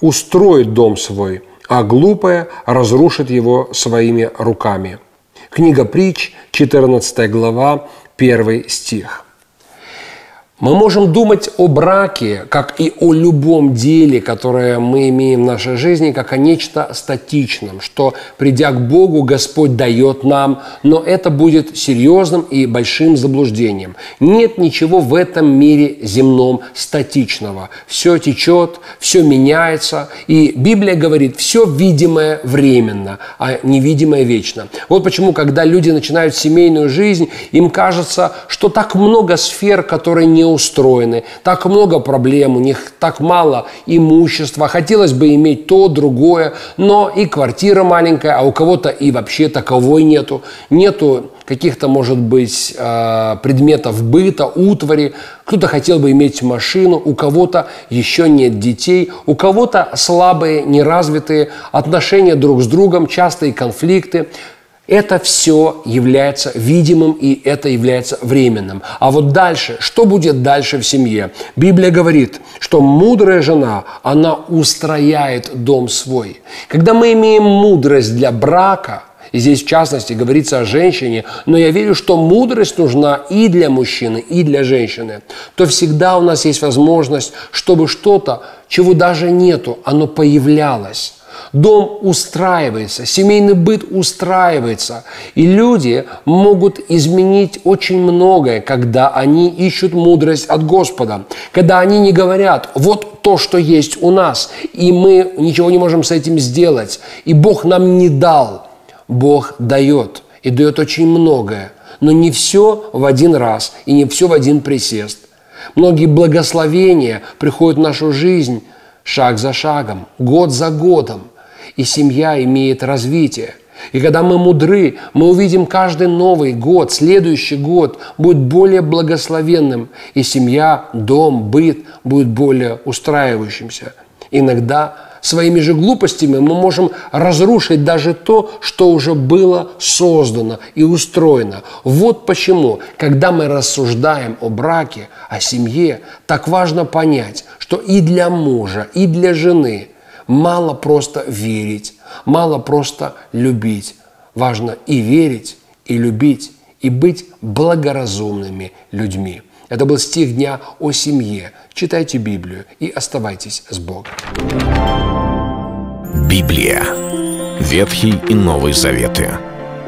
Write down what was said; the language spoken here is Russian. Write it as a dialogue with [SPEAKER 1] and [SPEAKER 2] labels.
[SPEAKER 1] устроит дом свой, а глупая разрушит его своими руками. Книга притч, 14 глава, 1 стих. Мы можем думать о браке, как и о любом деле, которое мы имеем в нашей жизни, как о нечто статичном, что, придя к Богу, Господь дает нам, но это будет серьезным и большим заблуждением. Нет ничего в этом мире земном статичного. Все течет, все меняется, и Библия говорит, все видимое временно, а невидимое вечно. Вот почему, когда люди начинают семейную жизнь, им кажется, что так много сфер, которые не устроены, так много проблем, у них так мало имущества, хотелось бы иметь то, другое, но и квартира маленькая, а у кого-то и вообще таковой нету, нету каких-то, может быть, э, предметов быта, утвари. Кто-то хотел бы иметь машину, у кого-то еще нет детей, у кого-то слабые, неразвитые отношения друг с другом, частые конфликты. Это все является видимым и это является временным. А вот дальше, что будет дальше в семье? Библия говорит, что мудрая жена, она устрояет дом свой. Когда мы имеем мудрость для брака, и здесь в частности говорится о женщине, но я верю, что мудрость нужна и для мужчины, и для женщины, то всегда у нас есть возможность, чтобы что-то, чего даже нету, оно появлялось. Дом устраивается, семейный быт устраивается. И люди могут изменить очень многое, когда они ищут мудрость от Господа. Когда они не говорят, вот то, что есть у нас, и мы ничего не можем с этим сделать, и Бог нам не дал. Бог дает, и дает очень многое, но не все в один раз, и не все в один присест. Многие благословения приходят в нашу жизнь шаг за шагом, год за годом – и семья имеет развитие. И когда мы мудры, мы увидим каждый новый год, следующий год будет более благословенным, и семья, дом, быт будет более устраивающимся. Иногда своими же глупостями мы можем разрушить даже то, что уже было создано и устроено. Вот почему, когда мы рассуждаем о браке, о семье, так важно понять, что и для мужа, и для жены – Мало просто верить, мало просто любить. Важно и верить, и любить, и быть благоразумными людьми. Это был стих дня о семье. Читайте Библию и оставайтесь с Богом.
[SPEAKER 2] Библия. Ветхий и Новый Заветы.